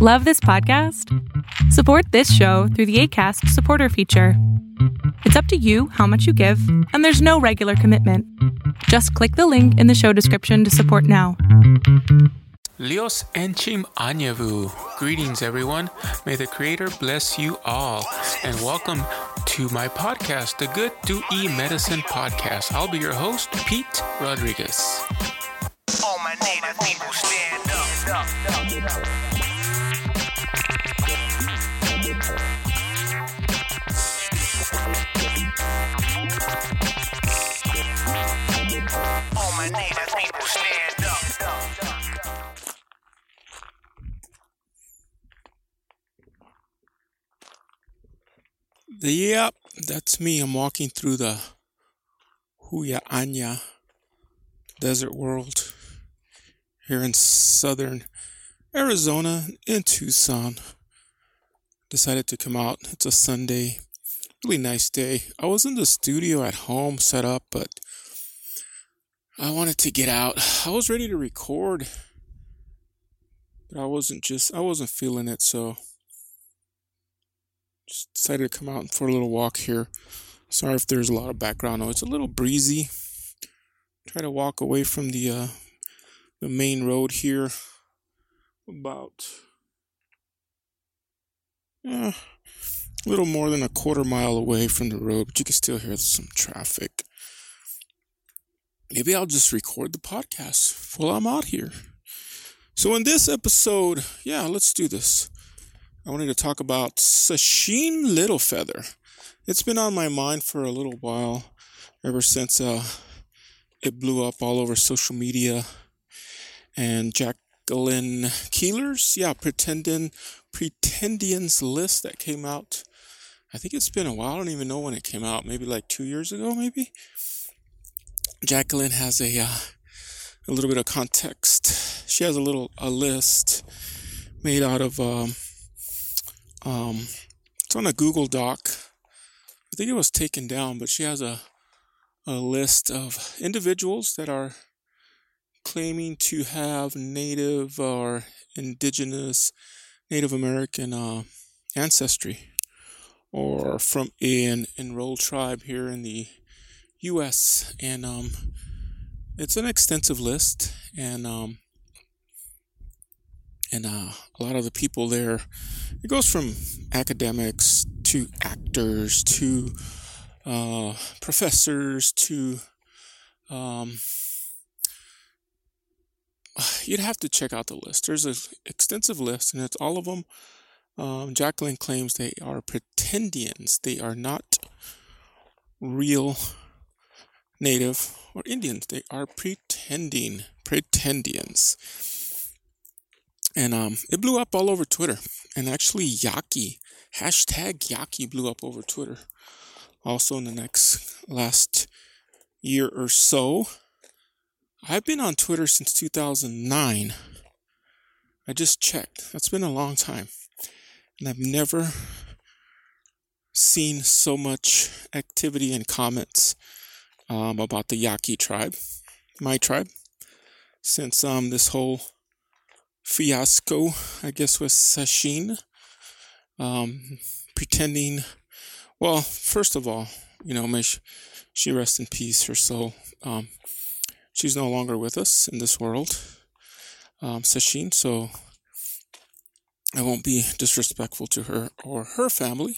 Love this podcast? Support this show through the ACAST supporter feature. It's up to you how much you give, and there's no regular commitment. Just click the link in the show description to support now. Lios Enchim Anyavu. Greetings, everyone. May the Creator bless you all. And welcome to my podcast, the Good Do E Medicine Podcast. I'll be your host, Pete Rodriguez. Yep, that's me. I'm walking through the Huya Ania desert world here in southern Arizona in Tucson. Decided to come out. It's a Sunday. Really nice day. I was in the studio at home set up, but I wanted to get out. I was ready to record, but I wasn't just, I wasn't feeling it, so just decided to come out for a little walk here. Sorry if there's a lot of background noise. It's a little breezy. Try to walk away from the uh, the main road here. About uh, a little more than a quarter mile away from the road, but you can still hear some traffic. Maybe I'll just record the podcast while I'm out here. So in this episode, yeah, let's do this. I wanted to talk about Sacheen Littlefeather. It's been on my mind for a little while, ever since uh, it blew up all over social media. And Jacqueline Keeler's, yeah, pretending, pretendians list that came out. I think it's been a while. I don't even know when it came out. Maybe like two years ago, maybe. Jacqueline has a uh, a little bit of context. She has a little a list made out of um, um, it's on a Google Doc. I think it was taken down, but she has a a list of individuals that are claiming to have native or indigenous Native American uh, ancestry or from an enrolled tribe here in the U.S. and um, it's an extensive list and um, and uh, a lot of the people there it goes from academics to actors to uh, professors to um, you'd have to check out the list. There's an extensive list and it's all of them um, jacqueline claims they are pretendians. They are not real native or indians. They are pretending pretendians and um, it blew up all over Twitter. And actually, Yaqui, hashtag Yaqui blew up over Twitter. Also, in the next last year or so, I've been on Twitter since 2009. I just checked. That's been a long time. And I've never seen so much activity and comments um, about the Yaqui tribe, my tribe, since um, this whole fiasco, I guess, with Sacheen, Um, pretending, well, first of all, you know, may she, she rest in peace, her soul. Um, she's no longer with us in this world, um, Sacheen, so I won't be disrespectful to her or her family.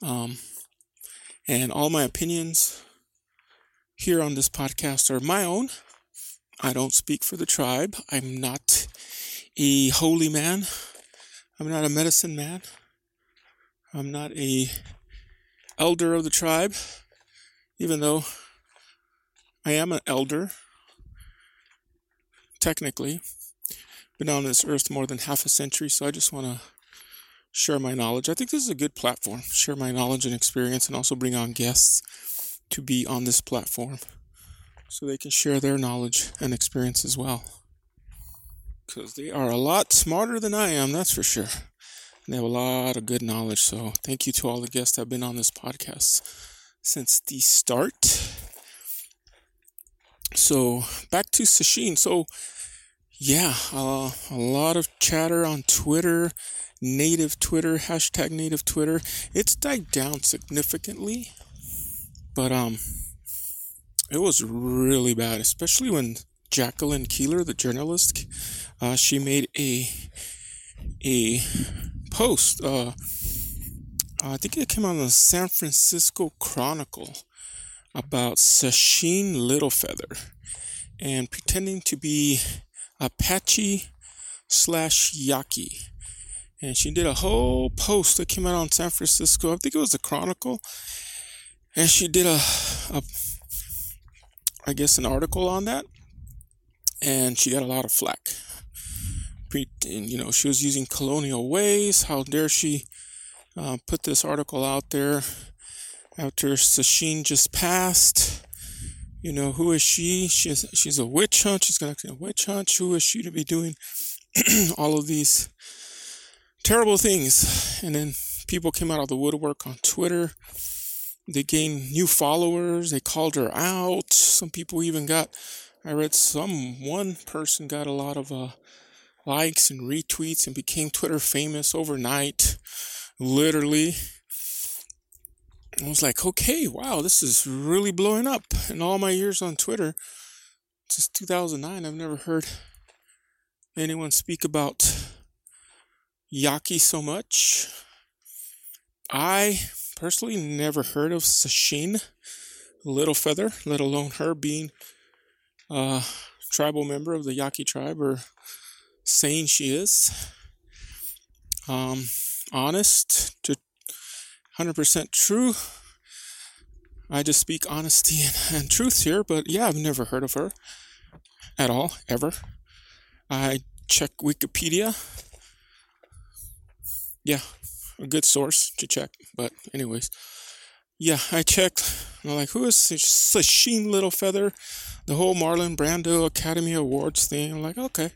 Um, and all my opinions here on this podcast are my own. I don't speak for the tribe. I'm not a holy man. I'm not a medicine man. I'm not a elder of the tribe, even though I am an elder. Technically, been on this earth more than half a century, so I just want to share my knowledge. I think this is a good platform. Share my knowledge and experience, and also bring on guests to be on this platform so they can share their knowledge and experience as well because they are a lot smarter than I am, that's for sure. And they have a lot of good knowledge. So thank you to all the guests that have been on this podcast since the start. So back to Sacheen. So yeah, uh, a lot of chatter on Twitter, native Twitter, hashtag native Twitter. It's died down significantly, but um, it was really bad, especially when Jacqueline Keeler, the journalist, uh, she made a a post. Uh, I think it came out on the San Francisco Chronicle about Sacheen Littlefeather and pretending to be Apache slash Yaqui. And she did a whole post that came out on San Francisco. I think it was the Chronicle. And she did a, a I guess, an article on that. And she got a lot of flack. You know, she was using colonial ways. How dare she uh, put this article out there after Sacheen just passed? You know, who is she? She's she's a witch hunt. She's gonna a witch hunt. Who is she to be doing all of these terrible things? And then people came out of the woodwork on Twitter. They gained new followers. They called her out. Some people even got. I read some one person got a lot of uh, likes and retweets and became Twitter famous overnight. Literally, I was like, okay, wow, this is really blowing up. In all my years on Twitter, since 2009, I've never heard anyone speak about Yaqui so much. I personally never heard of Sashin Little Feather, let alone her being a tribal member of the Yaqui tribe or saying she is. Um, honest to 100% true. I just speak honesty and, and truth here, but yeah, I've never heard of her at all, ever. I check Wikipedia. Yeah, a good source to check. But, anyways, yeah, I checked. I'm like, who is Sacheen Littlefeather? The whole Marlon Brando Academy Awards thing. I'm like, okay.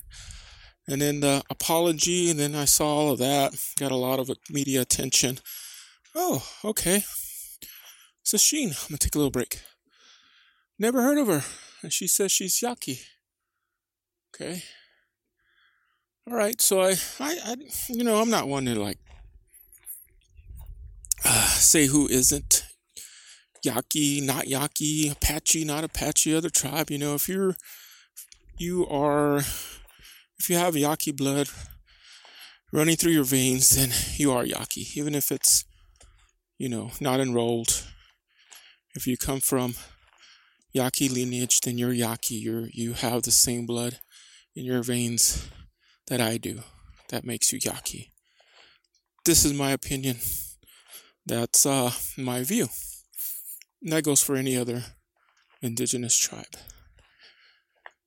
And then the apology, and then I saw all of that. Got a lot of media attention. Oh, okay. Sacheen. I'm gonna take a little break. Never heard of her. And she says she's Yaqui. Okay. All right. So I, I, I you know, I'm not one to like uh, say who isn't Yaqui, not Yaqui, Apache, not Apache, other tribe. You know, if you're, you are, if you have Yaqui blood running through your veins, then you are Yaqui, even if it's you know, not enrolled. If you come from Yaqui lineage, then you're Yaqui. You're you have the same blood in your veins that I do. That makes you Yaqui. This is my opinion. That's uh, my view. And that goes for any other indigenous tribe.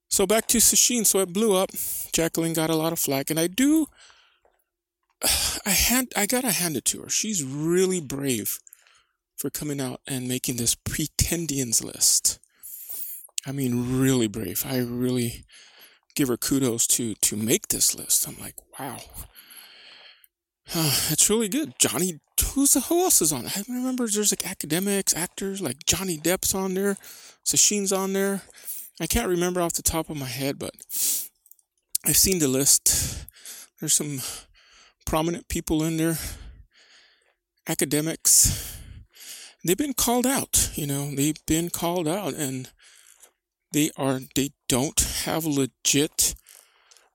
So back to Sacheen. So it blew up. Jacqueline got a lot of flack, and I do I had I gotta hand it to her. She's really brave for coming out and making this pretendians list. I mean, really brave. I really give her kudos to to make this list. I'm like, wow, uh, it's really good. Johnny, who's who else is on? I remember there's like academics, actors like Johnny Depp's on there, Sacheen's on there. I can't remember off the top of my head, but I've seen the list. There's some prominent people in there, academics, they've been called out. You know, they've been called out, and they are they don't have legit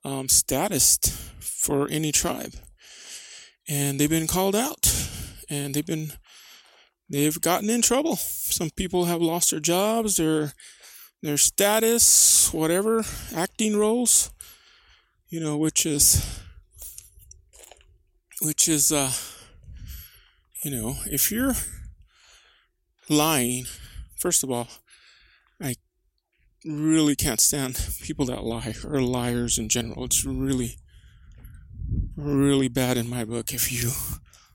um, status for any tribe, and they've been called out, and they've been they've gotten in trouble. Some people have lost their jobs, their their status, whatever, acting roles, you know, which is which is, uh, you know, if you're lying, first of all, I really can't stand people that lie or liars in general. It's really, really bad in my book if you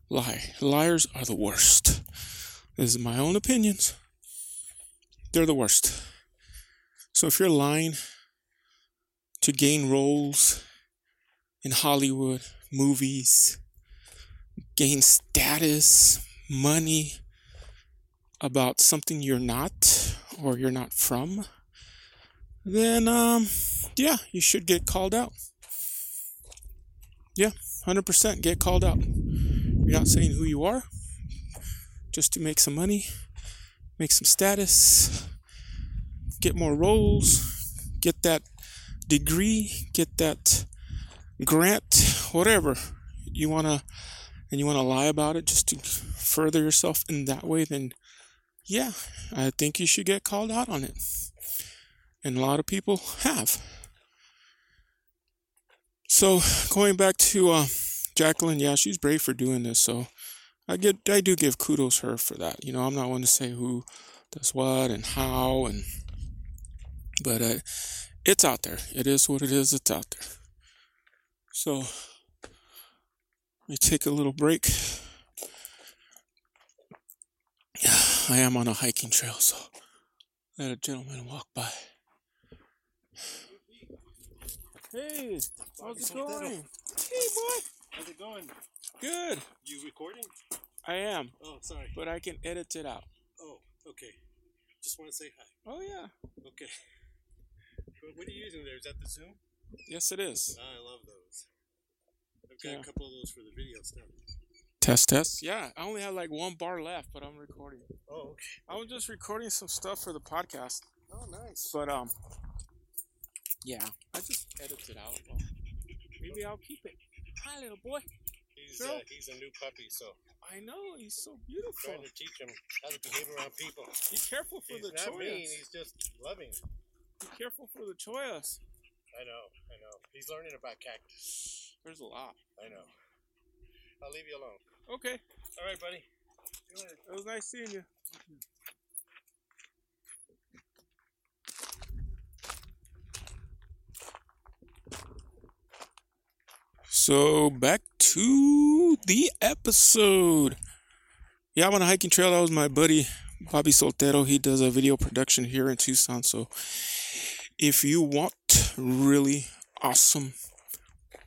lie. Liars are the worst. This is my own opinions. They're the worst. So if you're lying to gain roles in Hollywood, movies, gain status, money about something you're not or you're not from, then um, yeah, you should get called out. Yeah, 100% get called out. You're not saying who you are just to make some money, make some status, get more roles, get that degree, get that grant, whatever you want to, and you want to lie about it just to further yourself in that way, then yeah, I think you should get called out on it. And a lot of people have. So going back to uh, Jacqueline, yeah, she's brave for doing this. So I get, I do give kudos her for that. You know, I'm not one to say who does what and how, and but uh, it's out there. It is what it is. It's out there. So let me take a little break. I am on a hiking trail, so let a gentleman walk by. Hey, how's it going? Hey, boy. How's it going? Good. You recording? I am, Oh, sorry. but I can edit it out. Oh, okay. Just want to say hi. Oh yeah. Okay. What, are you using there? Is that the Zoom? Yes, it is. Ah, I love those. I've got Yeah. a couple of those for the video stuff. Test, test. Yeah, I only have like one bar left, but I'm recording. Oh, okay. I was just recording some stuff for the podcast, Oh, nice. but um, yeah, I just edited out. Well, maybe I'll keep it. Hi, little boy. He's uh, he's a new puppy, so I know he's so beautiful. trying to teach him how to behave around people. Be careful for He's the not mean. He's just loving. Be careful for the chollas. I know. I know. He's learning about cactus. There's a lot. I know. I'll leave you alone. Okay, All right, buddy. it was nice seeing you. So back to the episode. Yeah, I'm on a hiking trail. That was my buddy Bobby Soltero. He does a video production here in Tucson. So if you want really awesome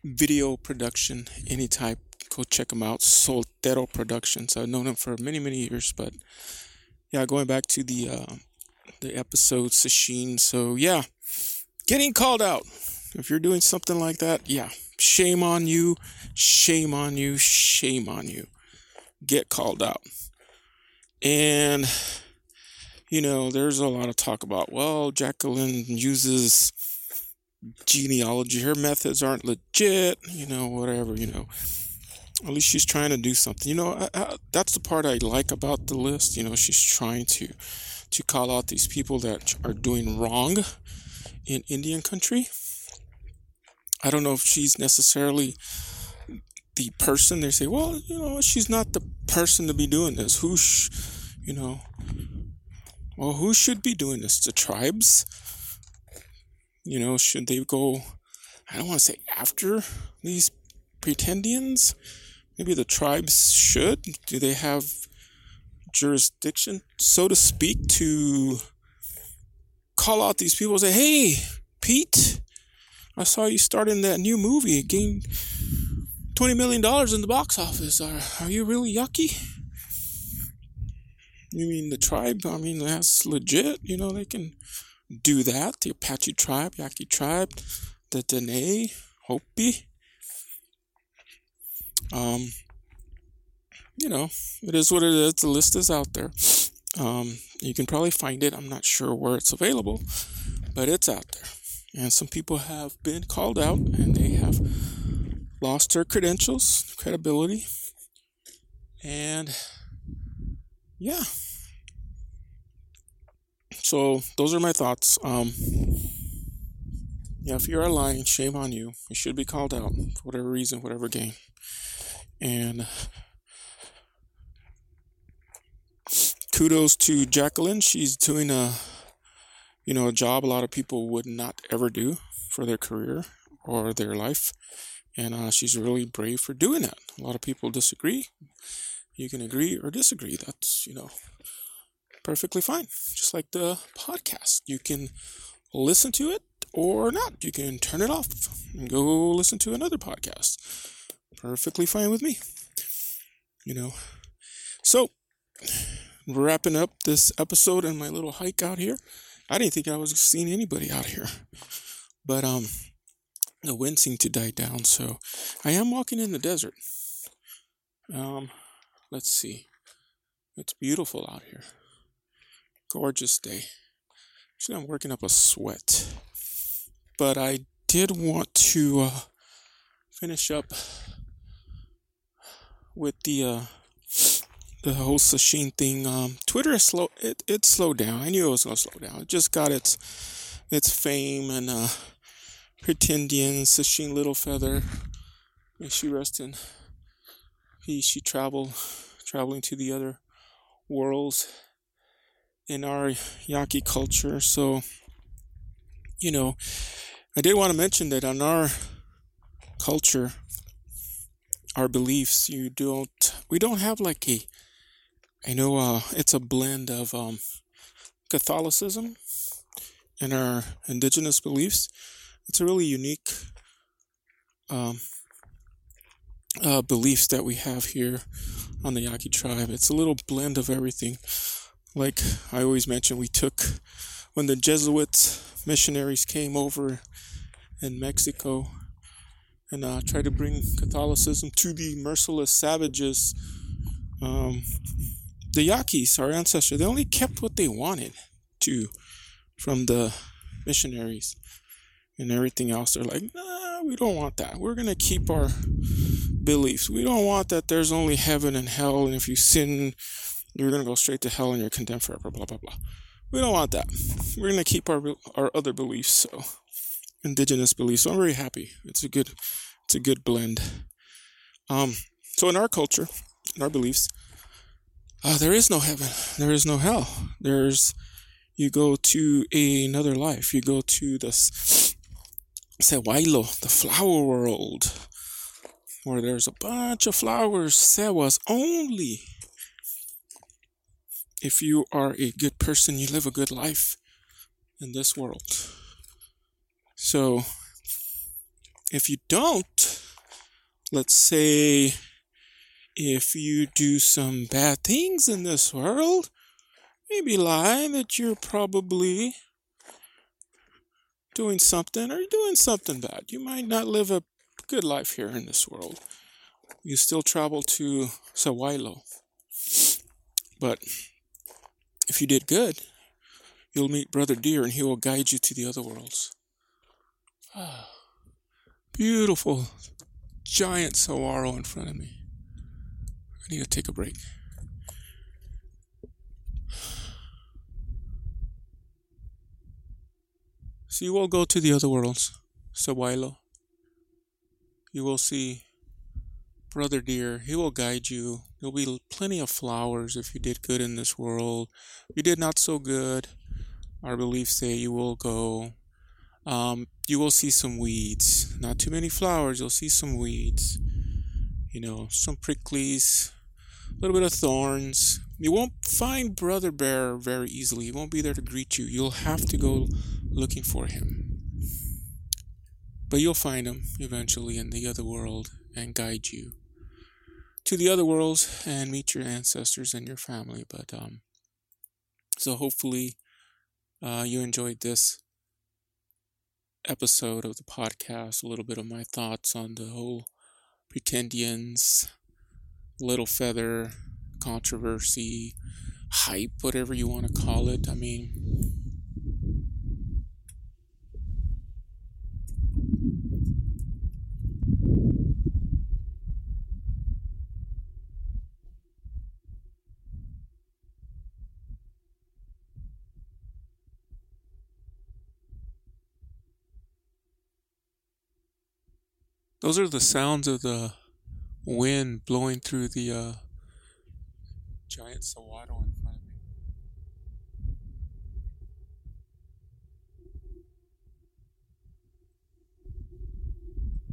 video production, any type, go check them out. Soltero Productions. I've known them for many, many years, but yeah, going back to the uh, the episode Sacheen. So yeah, getting called out. If you're doing something like that, yeah, shame on you, shame on you, shame on you. Get called out. And you know, there's a lot of talk about, well, Jacqueline uses genealogy. Her methods aren't legit, you know, whatever, you know. At least she's trying to do something. You know, I, I, that's the part I like about the list. You know, she's trying to to call out these people that are doing wrong in Indian country. I don't know if she's necessarily the person. They say, well, you know, she's not the person to be doing this. Who, sh- you know, well, who should be doing this? The tribes? You know, should they go? I don't want to say after these pretendians. Maybe the tribes should. Do they have jurisdiction, so to speak, to call out these people and say, hey, Pete, I saw you starting that new movie. It gained $20 million in the box office. Are, are you really Yaqui? You mean the tribe? I mean, that's legit. You know, they can do that. The Apache tribe, Yaqui tribe, the Dene, Hopi. Um, you know, it is what it is. The list is out there. Um, you can probably find it. I'm not sure where it's available, but it's out there. And some people have been called out and they have lost their credentials, credibility. And yeah. So those are my thoughts. Um, yeah, if you're lying, shame on you. You should be called out for whatever reason, whatever game. And kudos to Jacqueline. She's doing a you know a job a lot of people would not ever do for their career or their life, and uh, she's really brave for doing that. A lot of people disagree. You can agree or disagree. That's you know perfectly fine. Just like the podcast, you can listen to it or not. You can turn it off and go listen to another podcast. Perfectly fine with me. You know. So, wrapping up this episode and my little hike out here. I didn't think I was seeing anybody out here. But um the wind seemed to die down, so I am walking in the desert. Um let's see. It's beautiful out here. Gorgeous day. Actually, I'm working up a sweat. But I did want to uh, finish up with the uh, the whole Sacheen thing. Um, Twitter is slow. It it slowed down. I knew it was gonna slow down. It just got its its fame and uh, pretendian Sacheen Littlefeather. May she rest in peace. She traveled traveling to the other worlds in our Yaqui culture. So, you know, I did want to mention that on our culture, our beliefs, you don't, we don't have like a, I know uh, it's a blend of um, Catholicism and our indigenous beliefs. It's a really unique um, uh, beliefs that we have here on the Yaqui tribe. It's a little blend of everything. Like I always mention, we took when the Jesuit missionaries came over in Mexico and uh, tried to bring Catholicism to the merciless savages. Um, the Yaquis, our ancestors, they only kept what they wanted to from the missionaries and everything else. They're like, nah, we don't want that. We're going to keep our beliefs. We don't want that there's only heaven and hell, and if you sin, you're going to go straight to hell and you're condemned forever, blah, blah, blah. We don't want that. We're going to keep our, our other beliefs, so indigenous beliefs. So I'm very happy. It's a good, it's a good blend. Um, so in our culture, in our beliefs, uh, there is no heaven. There is no hell. There's, you go to a, another life. You go to the Sewailo, the flower world, where there's a bunch of flowers. that was only. If you are a good person, you live a good life in this world. So, if you don't, let's say, if you do some bad things in this world, maybe lie that you're probably doing something or doing something bad. You might not live a good life here in this world. You still travel to Sewailo. But if you did good, you'll meet Brother Deer and he will guide you to the other worlds. Ah, beautiful giant saguaro in front of me. I need to take a break. So you will go to the other worlds, Sewailo. You will see Brother Deer He will guide you. There'll be plenty of flowers if you did good in this world. If you did not so good, our beliefs say you will go. Um, you will see some weeds. Not too many flowers. You'll see some weeds. You know, some pricklies, a little bit of thorns. You won't find Brother Bear very easily. He won't be there to greet you. You'll have to go looking for him. But you'll find him eventually in the other world and guide you to the other worlds and meet your ancestors and your family. But um, so hopefully uh, you enjoyed this episode of the podcast. A little bit of my thoughts on the whole pretendians, Littlefeather controversy, hype, whatever you want to call it. I mean, Those are the sounds of the wind blowing through the uh, giant saguaro in front of me.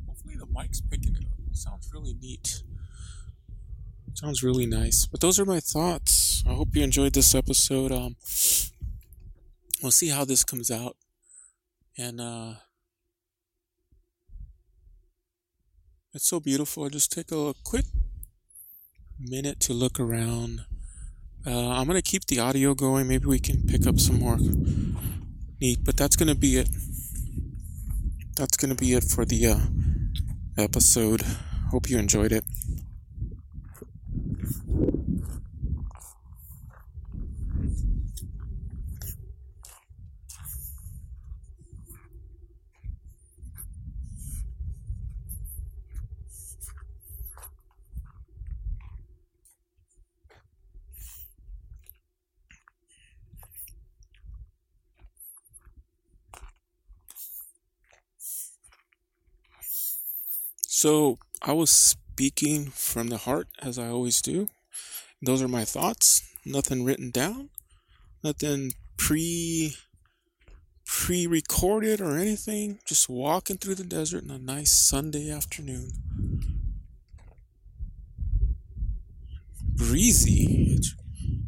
Hopefully the mic's picking it up. It sounds really neat. Sounds really nice. But those are my thoughts. I hope you enjoyed this episode. Um, we'll see how this comes out. And uh It's so beautiful. Just take a quick minute to look around. Uh, I'm gonna keep the audio going. Maybe we can pick up some more neat. But that's gonna be it. That's gonna be it for the uh, episode. Hope you enjoyed it. So I was speaking from the heart as I always do. Those are my thoughts. Nothing written down. Nothing pre pre recorded or anything. Just walking through the desert on a nice Sunday afternoon. Breezy. It's,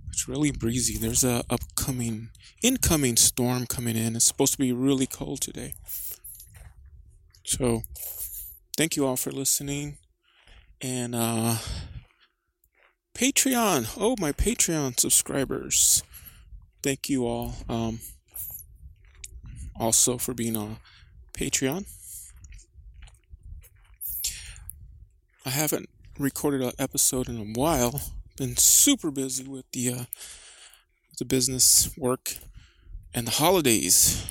it's really breezy. There's a upcoming incoming storm coming in. It's supposed to be really cold today. So thank you all for listening. And uh Patreon. Oh, my Patreon subscribers. Thank you all. Um also for being on Patreon. I haven't recorded an episode in a while. Been super busy with the uh, the business work and the holidays.